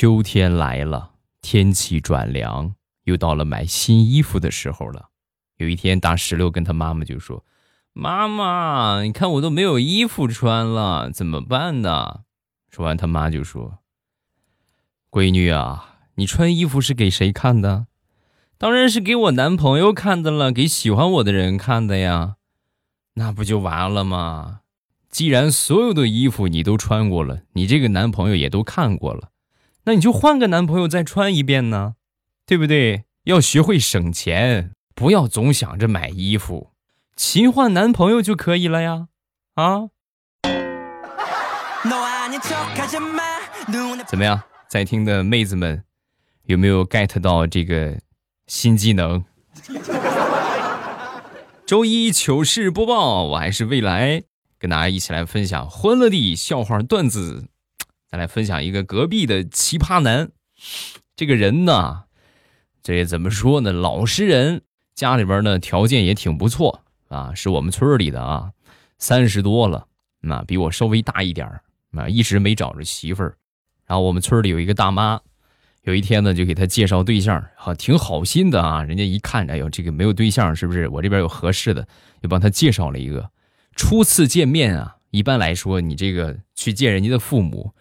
秋天来了，天气转凉，又到了买新衣服的时候了。有一天，大石榴跟他妈妈就说：“妈妈，你看我都没有衣服穿了，怎么办呢？”说完，他妈就说：“闺女啊，你穿衣服是给谁看的？当然是给我男朋友看的了，给喜欢我的人看的呀。那不就完了吗？既然所有的衣服你都穿过了，你这个男朋友也都看过了。”那你就换个男朋友再穿一遍呢，对不对？要学会省钱，不要总想着买衣服，勤换男朋友就可以了呀！啊？怎么样，在听的妹子们，有没有 get 到这个新技能？周一糗事播报，我还是未来，跟大家一起来分享欢乐的笑话段子。再来分享一个隔壁的奇葩男，这个人呢，这怎么说呢？老实人，家里边呢条件也挺不错啊，是我们村里的啊，三十多了，那比我稍微大一点儿啊，一直没找着媳妇儿。然后我们村里有一个大妈，有一天呢就给他介绍对象，好挺好心的啊，人家一看，哎呦，这个没有对象是不是？我这边有合适的，就帮他介绍了一个。初次见面啊，一般来说，你这个去见人家的父母。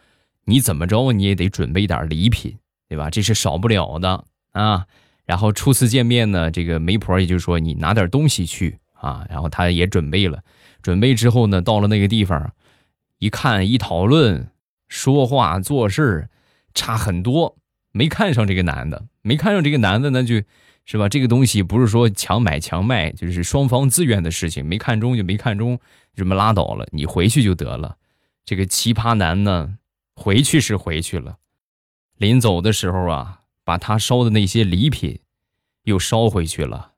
你怎么着你也得准备点礼品，对吧？这是少不了的啊。然后初次见面呢，这个媒婆也就是说你拿点东西去啊。然后他也准备了，准备之后呢，到了那个地方，一看一讨论，说话做事差很多，没看上这个男的，没看上这个男的，那就是吧？这个东西不是说强买强卖，就是双方自愿的事情，没看中就没看中，这么拉倒了，你回去就得了。这个奇葩男呢？回去是回去了，临走的时候啊，把他烧的那些礼品又烧回去了。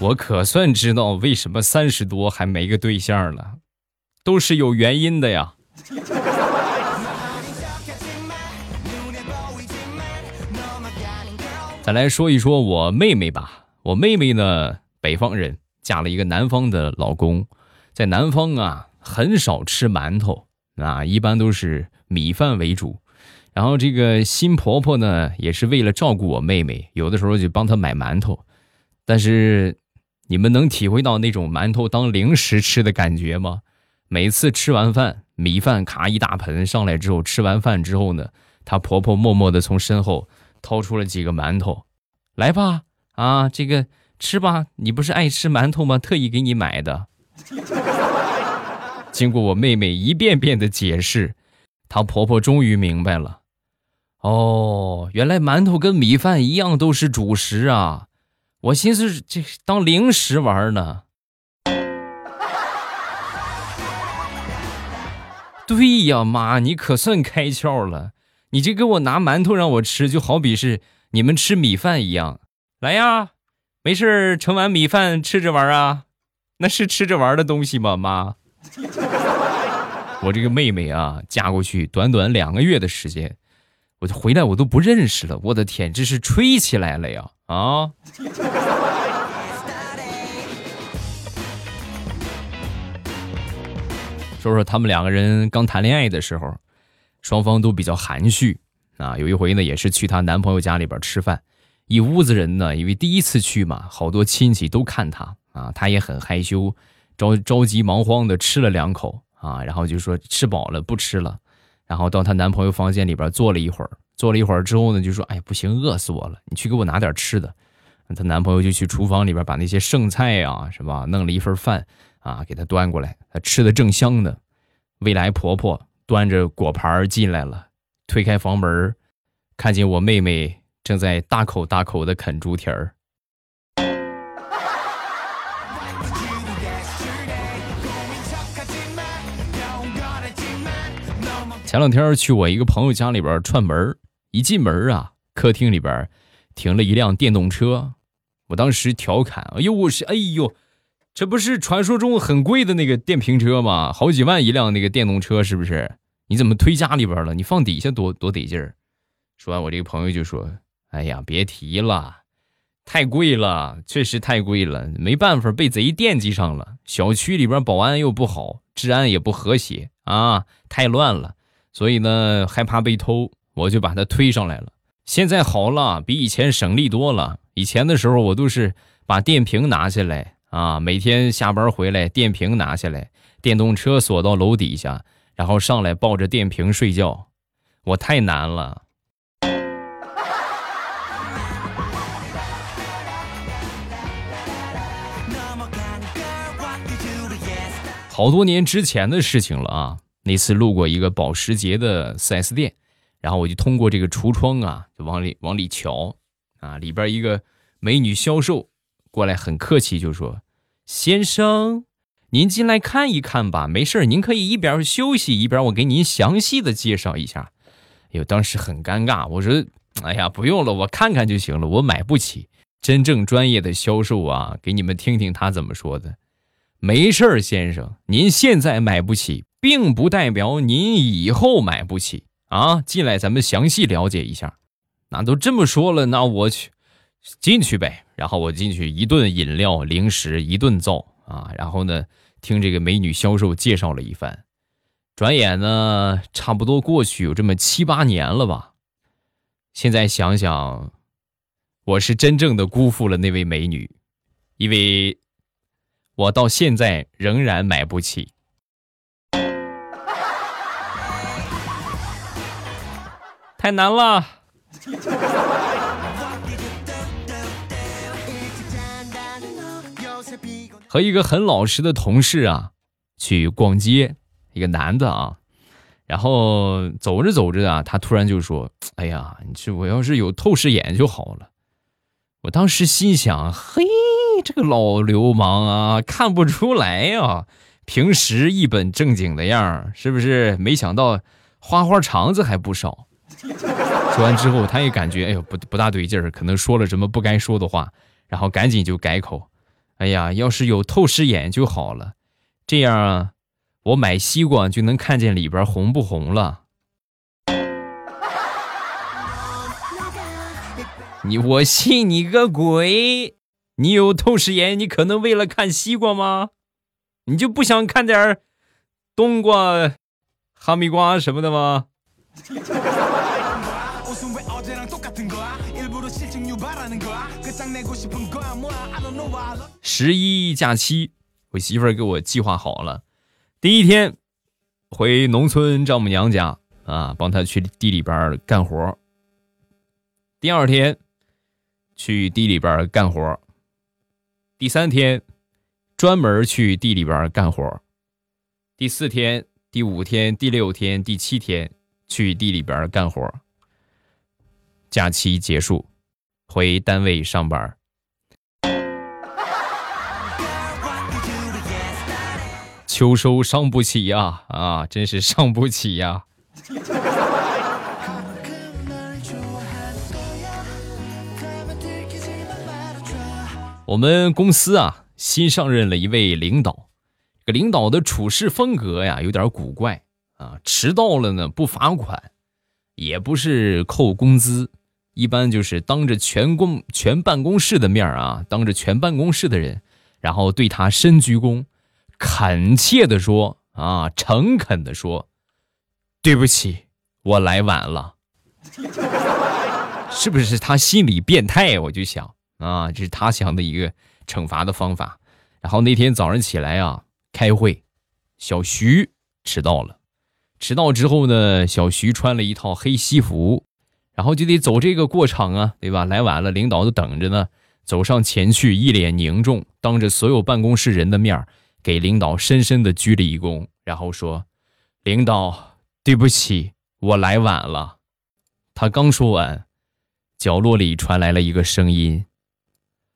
我可算知道为什么三十多还没个对象了，都是有原因的呀。再来说一说我妹妹吧，我妹妹呢，北方人，嫁了一个南方的老公。在南方啊，很少吃馒头啊，一般都是米饭为主。然后这个新婆婆呢，也是为了照顾我妹妹，有的时候就帮她买馒头。但是你们能体会到那种馒头当零食吃的感觉吗？每次吃完饭，米饭咔一大盆上来之后，吃完饭之后呢，她婆婆默默的从身后掏出了几个馒头，来吧，啊，这个吃吧，你不是爱吃馒头吗？特意给你买的。经过我妹妹一遍遍的解释，她婆婆终于明白了。哦，原来馒头跟米饭一样都是主食啊！我寻思这当零食玩呢。对呀，妈，你可算开窍了。你这给我拿馒头让我吃，就好比是你们吃米饭一样。来呀，没事盛碗米饭吃着玩啊。那是吃着玩的东西吗，妈？我这个妹妹啊，嫁过去短短两个月的时间，我就回来我都不认识了。我的天，这是吹起来了呀！啊！说说他们两个人刚谈恋爱的时候，双方都比较含蓄啊。有一回呢，也是去她男朋友家里边吃饭，一屋子人呢，因为第一次去嘛，好多亲戚都看她。她也很害羞，着着急忙慌的吃了两口啊，然后就说吃饱了不吃了，然后到她男朋友房间里边坐了一会儿，坐了一会儿之后呢，就说哎不行，饿死我了，你去给我拿点吃的。她男朋友就去厨房里边把那些剩菜呀，是吧，弄了一份饭啊，给她端过来，她吃的正香呢。未来婆婆端着果盘进来了，推开房门，看见我妹妹正在大口大口的啃猪蹄儿。前两天去我一个朋友家里边串门一进门啊，客厅里边停了一辆电动车。我当时调侃：“哎呦，我是哎呦，这不是传说中很贵的那个电瓶车吗？好几万一辆那个电动车，是不是？你怎么推家里边了？你放底下多多得劲儿。”说完，我这个朋友就说：“哎呀，别提了，太贵了，确实太贵了，没办法，被贼惦记上了。小区里边保安又不好，治安也不和谐。”啊，太乱了，所以呢害怕被偷，我就把它推上来了。现在好了，比以前省力多了。以前的时候我都是把电瓶拿下来啊，每天下班回来电瓶拿下来，电动车锁到楼底下，然后上来抱着电瓶睡觉，我太难了。好多年之前的事情了啊！那次路过一个保时捷的 4S 店，然后我就通过这个橱窗啊，就往里往里瞧啊，里边一个美女销售过来，很客气就说：“先生，您进来看一看吧，没事您可以一边休息一边我给您详细的介绍一下。”哎呦，当时很尴尬，我说：“哎呀，不用了，我看看就行了，我买不起。”真正专业的销售啊，给你们听听他怎么说的。没事儿，先生，您现在买不起，并不代表您以后买不起啊！进来，咱们详细了解一下。那都这么说了，那我去进去呗。然后我进去，一顿饮料、零食，一顿造啊。然后呢，听这个美女销售介绍了一番。转眼呢，差不多过去有这么七八年了吧。现在想想，我是真正的辜负了那位美女，因为。我到现在仍然买不起，太难了。和一个很老实的同事啊，去逛街，一个男的啊，然后走着走着啊，他突然就说：“哎呀，你这我要是有透视眼就好了。”我当时心想：“嘿。”这个老流氓啊，看不出来呀！平时一本正经的样是不是？没想到花花肠子还不少。说完之后，他也感觉哎呦不不大对劲儿，可能说了什么不该说的话，然后赶紧就改口：“哎呀，要是有透视眼就好了，这样啊我买西瓜就能看见里边红不红了。”你我信你个鬼！你有透视眼，你可能为了看西瓜吗？你就不想看点冬瓜、哈密瓜什么的吗？十一假期，我媳妇儿给我计划好了，第一天回农村丈母娘家啊，帮她去地里边干活。第二天去地里边干活。第三天，专门去地里边干活。第四天、第五天、第六天、第七天去地里边干活。假期结束，回单位上班。秋收伤不起呀，啊，真是伤不起呀。我们公司啊，新上任了一位领导，这个领导的处事风格呀，有点古怪啊。迟到了呢，不罚款，也不是扣工资，一般就是当着全公全办公室的面啊，当着全办公室的人，然后对他深鞠躬，恳切的说啊，诚恳的说，对不起，我来晚了。是不是他心理变态？我就想。啊，这是他想的一个惩罚的方法。然后那天早上起来啊，开会，小徐迟到了。迟到之后呢，小徐穿了一套黑西服，然后就得走这个过场啊，对吧？来晚了，领导都等着呢。走上前去，一脸凝重，当着所有办公室人的面给领导深深的鞠了一躬，然后说：“领导，对不起，我来晚了。”他刚说完，角落里传来了一个声音。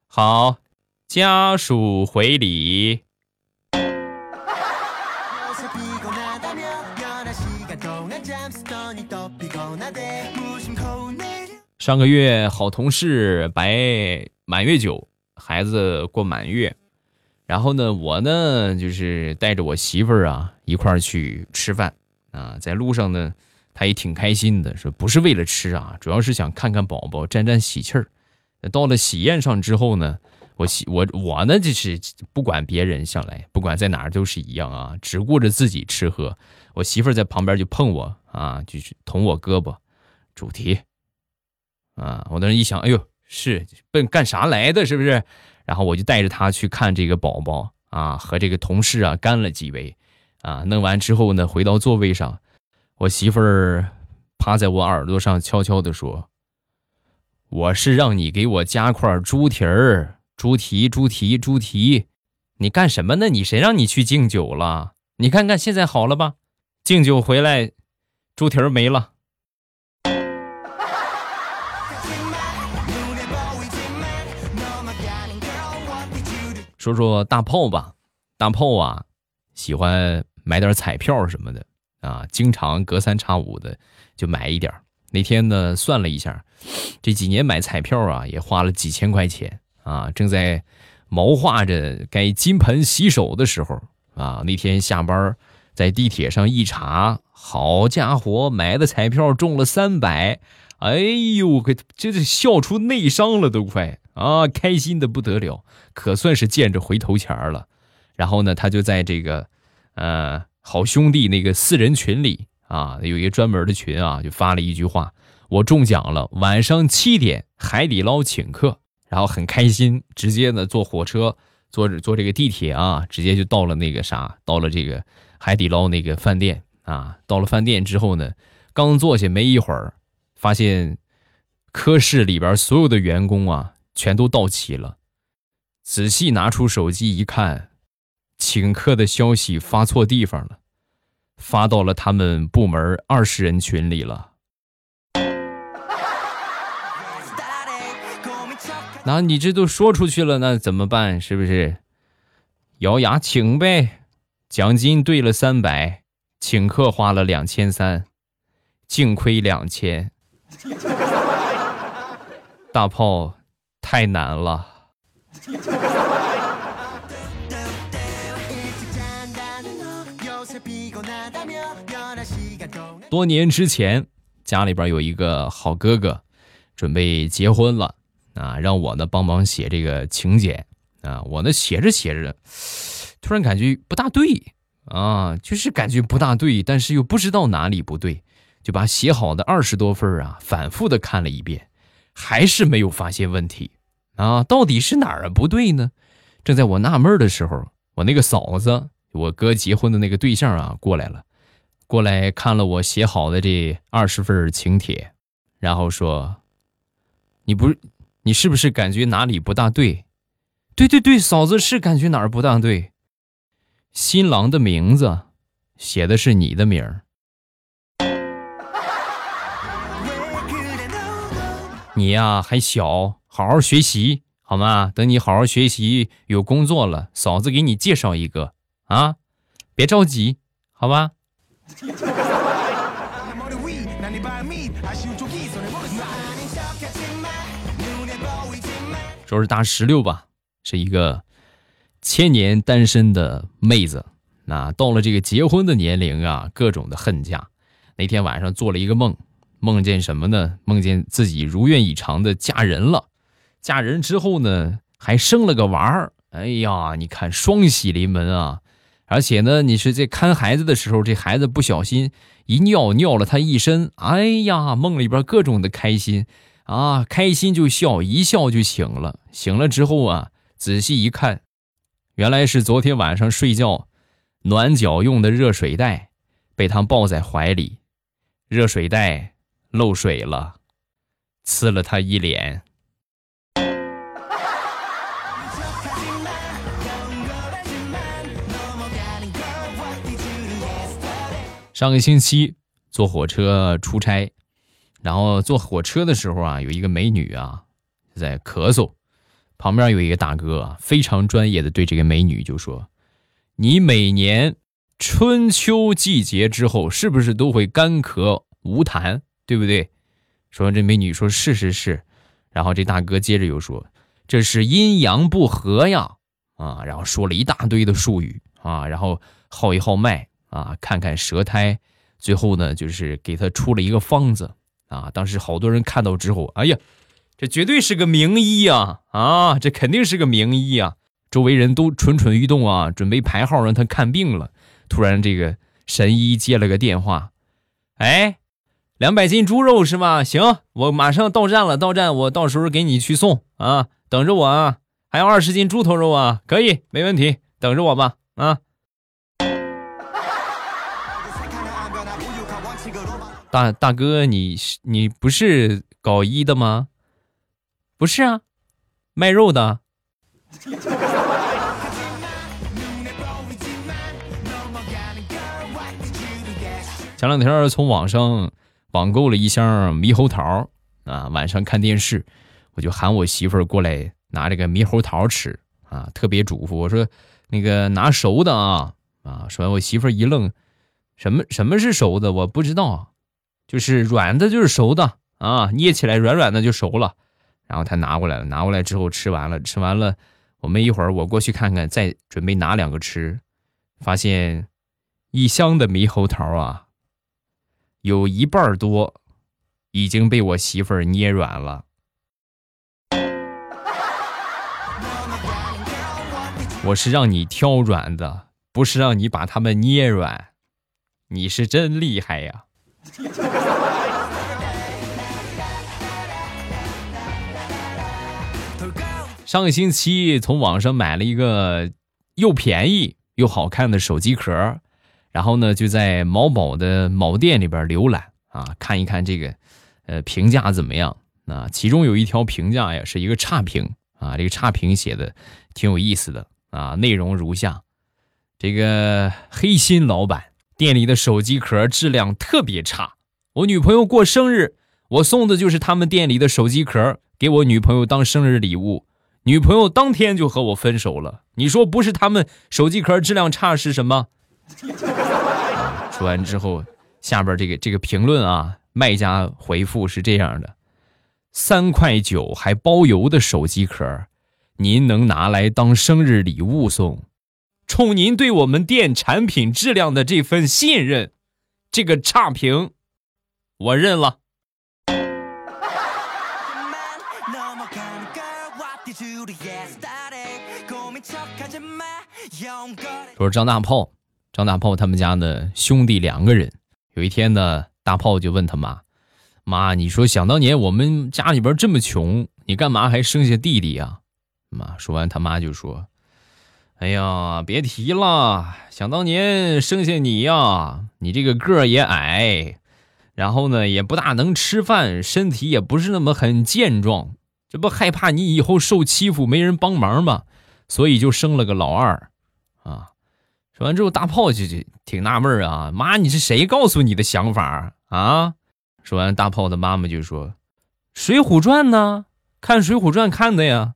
好，家属回礼。上个月好同事摆满月酒，孩子过满月，然后呢，我呢就是带着我媳妇儿啊一块儿去吃饭啊，在路上呢，他也挺开心的，说不是为了吃啊，主要是想看看宝宝，沾沾喜气儿。到了喜宴上之后呢，我媳我我呢，就是不管别人，向来不管在哪儿都是一样啊，只顾着自己吃喝。我媳妇儿在旁边就碰我啊，就是捅我胳膊。主题啊，我当时一想，哎呦，是奔干啥来的？是不是？然后我就带着她去看这个宝宝啊，和这个同事啊干了几杯啊。弄完之后呢，回到座位上，我媳妇儿趴在我耳朵上悄悄地说：“我是让你给我加块猪蹄儿。”猪蹄，猪蹄，猪蹄，你干什么呢？你谁让你去敬酒了？你看看现在好了吧？敬酒回来，猪蹄儿没了。说说大炮吧，大炮啊，喜欢买点彩票什么的啊，经常隔三差五的就买一点那天呢，算了一下，这几年买彩票啊，也花了几千块钱。啊，正在谋划着该金盆洗手的时候啊，那天下班在地铁上一查，好家伙，买的彩票中了三百，哎呦，可真是笑出内伤了，都快啊，开心的不得了，可算是见着回头钱了。然后呢，他就在这个呃好兄弟那个四人群里啊，有一个专门的群啊，就发了一句话：我中奖了，晚上七点海底捞请客。然后很开心，直接呢坐火车，坐坐这个地铁啊，直接就到了那个啥，到了这个海底捞那个饭店啊。到了饭店之后呢，刚坐下没一会儿，发现科室里边所有的员工啊全都到齐了。仔细拿出手机一看，请客的消息发错地方了，发到了他们部门二十人群里了。那你这都说出去了，那怎么办？是不是？咬牙请呗，奖金兑了三百，请客花了两千三，净亏两千。大炮太难了。多年之前，家里边有一个好哥哥，准备结婚了。啊，让我呢帮忙写这个请柬啊，我呢写着写着，突然感觉不大对啊，就是感觉不大对，但是又不知道哪里不对，就把写好的二十多份啊反复的看了一遍，还是没有发现问题啊，到底是哪儿不对呢？正在我纳闷的时候，我那个嫂子，我哥结婚的那个对象啊过来了，过来看了我写好的这二十份请帖，然后说：“你不是。”你是不是感觉哪里不大对？对对对，嫂子是感觉哪儿不大对。新郎的名字写的是你的名儿，你呀还小，好好学习好吗？等你好好学习，有工作了，嫂子给你介绍一个啊，别着急，好吧？说是大石榴吧，是一个千年单身的妹子。那到了这个结婚的年龄啊，各种的恨嫁。那天晚上做了一个梦，梦见什么呢？梦见自己如愿以偿的嫁人了。嫁人之后呢，还生了个娃儿。哎呀，你看双喜临门啊！而且呢，你是在看孩子的时候，这孩子不小心一尿尿了他一身。哎呀，梦里边各种的开心。啊，开心就笑，一笑就醒了。醒了之后啊，仔细一看，原来是昨天晚上睡觉暖脚用的热水袋被他抱在怀里，热水袋漏水了，呲了他一脸。上个星期坐火车出差。然后坐火车的时候啊，有一个美女啊在咳嗽，旁边有一个大哥啊非常专业的对这个美女就说：“你每年春秋季节之后是不是都会干咳无痰，对不对？”说完，这美女说：“是是是。”然后这大哥接着又说：“这是阴阳不和呀，啊！”然后说了一大堆的术语啊，然后号一号脉啊，看看舌苔，最后呢就是给他出了一个方子。啊！当时好多人看到之后，哎呀，这绝对是个名医啊！啊，这肯定是个名医啊！周围人都蠢蠢欲动啊，准备排号让他看病了。突然，这个神医接了个电话：“哎，两百斤猪肉是吗？行，我马上到站了，到站我到时候给你去送啊，等着我啊！还有二十斤猪头肉啊，可以，没问题，等着我吧啊！”大大哥，你你不是搞医的吗？不是啊，卖肉的。前两天从网上网购了一箱猕猴桃啊，晚上看电视，我就喊我媳妇儿过来拿这个猕猴桃吃啊，特别嘱咐我说那个拿熟的啊啊。说完我媳妇儿一愣，什么什么是熟的？我不知道，就是软的，就是熟的啊，捏起来软软的就熟了。然后他拿过来了，拿过来之后吃完了，吃完了，我们一会儿我过去看看，再准备拿两个吃，发现一箱的猕猴桃啊，有一半多已经被我媳妇儿捏软了。我是让你挑软的，不是让你把它们捏软，你是真厉害呀！上个星期从网上买了一个又便宜又好看的手机壳，然后呢就在某宝的某店里边浏览啊，看一看这个呃评价怎么样啊？其中有一条评价呀是一个差评啊，这个差评写的挺有意思的啊，内容如下：这个黑心老板店里的手机壳质量特别差，我女朋友过生日，我送的就是他们店里的手机壳给我女朋友当生日礼物。女朋友当天就和我分手了，你说不是他们手机壳质量差是什么？说完之后，下边这个这个评论啊，卖家回复是这样的：三块九还包邮的手机壳，您能拿来当生日礼物送？冲您对我们店产品质量的这份信任，这个差评我认了。说张大炮，张大炮他们家的兄弟两个人，有一天呢，大炮就问他妈：“妈，你说想当年我们家里边这么穷，你干嘛还生下弟弟呀？”妈说完，他妈就说：“哎呀，别提了，想当年生下你呀，你这个个儿也矮，然后呢也不大能吃饭，身体也不是那么很健壮。”这不害怕你以后受欺负没人帮忙吗？所以就生了个老二，啊！说完之后，大炮就就挺纳闷啊，妈，你是谁告诉你的想法啊？说完，大炮的妈妈就说：《水浒传》呢，看《水浒传》看的呀。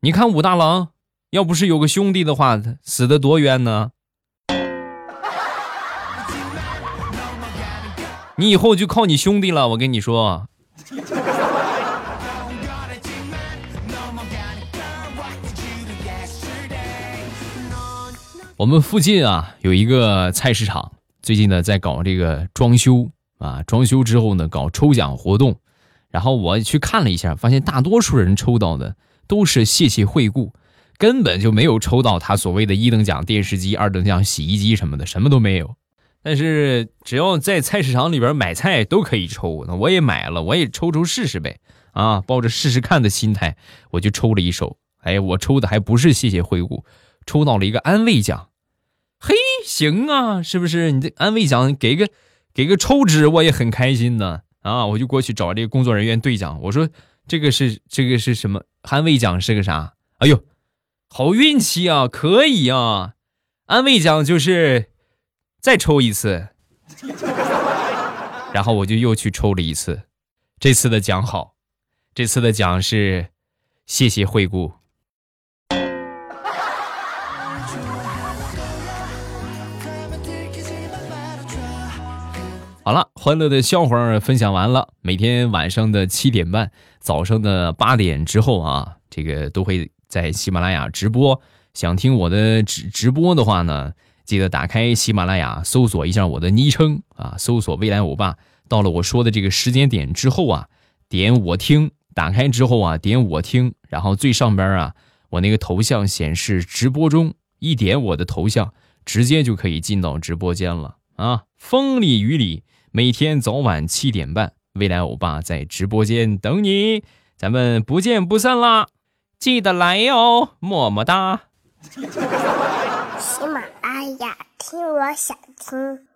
你看武大郎，要不是有个兄弟的话，死的多冤呢。你以后就靠你兄弟了，我跟你说。我们附近啊有一个菜市场，最近呢在搞这个装修啊，装修之后呢搞抽奖活动，然后我去看了一下，发现大多数人抽到的都是谢谢惠顾，根本就没有抽到他所谓的一等奖电视机、二等奖洗衣机什么的，什么都没有。但是只要在菜市场里边买菜都可以抽，那我也买了，我也抽抽试试呗，啊，抱着试试看的心态，我就抽了一手，哎，我抽的还不是谢谢惠顾。抽到了一个安慰奖，嘿，行啊，是不是？你这安慰奖给个给个抽纸，我也很开心呢啊！我就过去找这个工作人员兑奖，我说这个是这个是什么？安慰奖是个啥？哎呦，好运气啊，可以啊！安慰奖就是再抽一次，然后我就又去抽了一次，这次的奖好，这次的奖是谢谢惠顾。好了，欢乐的笑话分享完了。每天晚上的七点半，早上的八点之后啊，这个都会在喜马拉雅直播。想听我的直直播的话呢，记得打开喜马拉雅，搜索一下我的昵称啊，搜索“未来欧巴”。到了我说的这个时间点之后啊，点我听打开之后啊，点我听，然后最上边啊，我那个头像显示直播中，一点我的头像，直接就可以进到直播间了啊！风里雨里，每天早晚七点半，未来欧巴在直播间等你，咱们不见不散啦！记得来哟，么么哒。喜马拉雅，听我想听。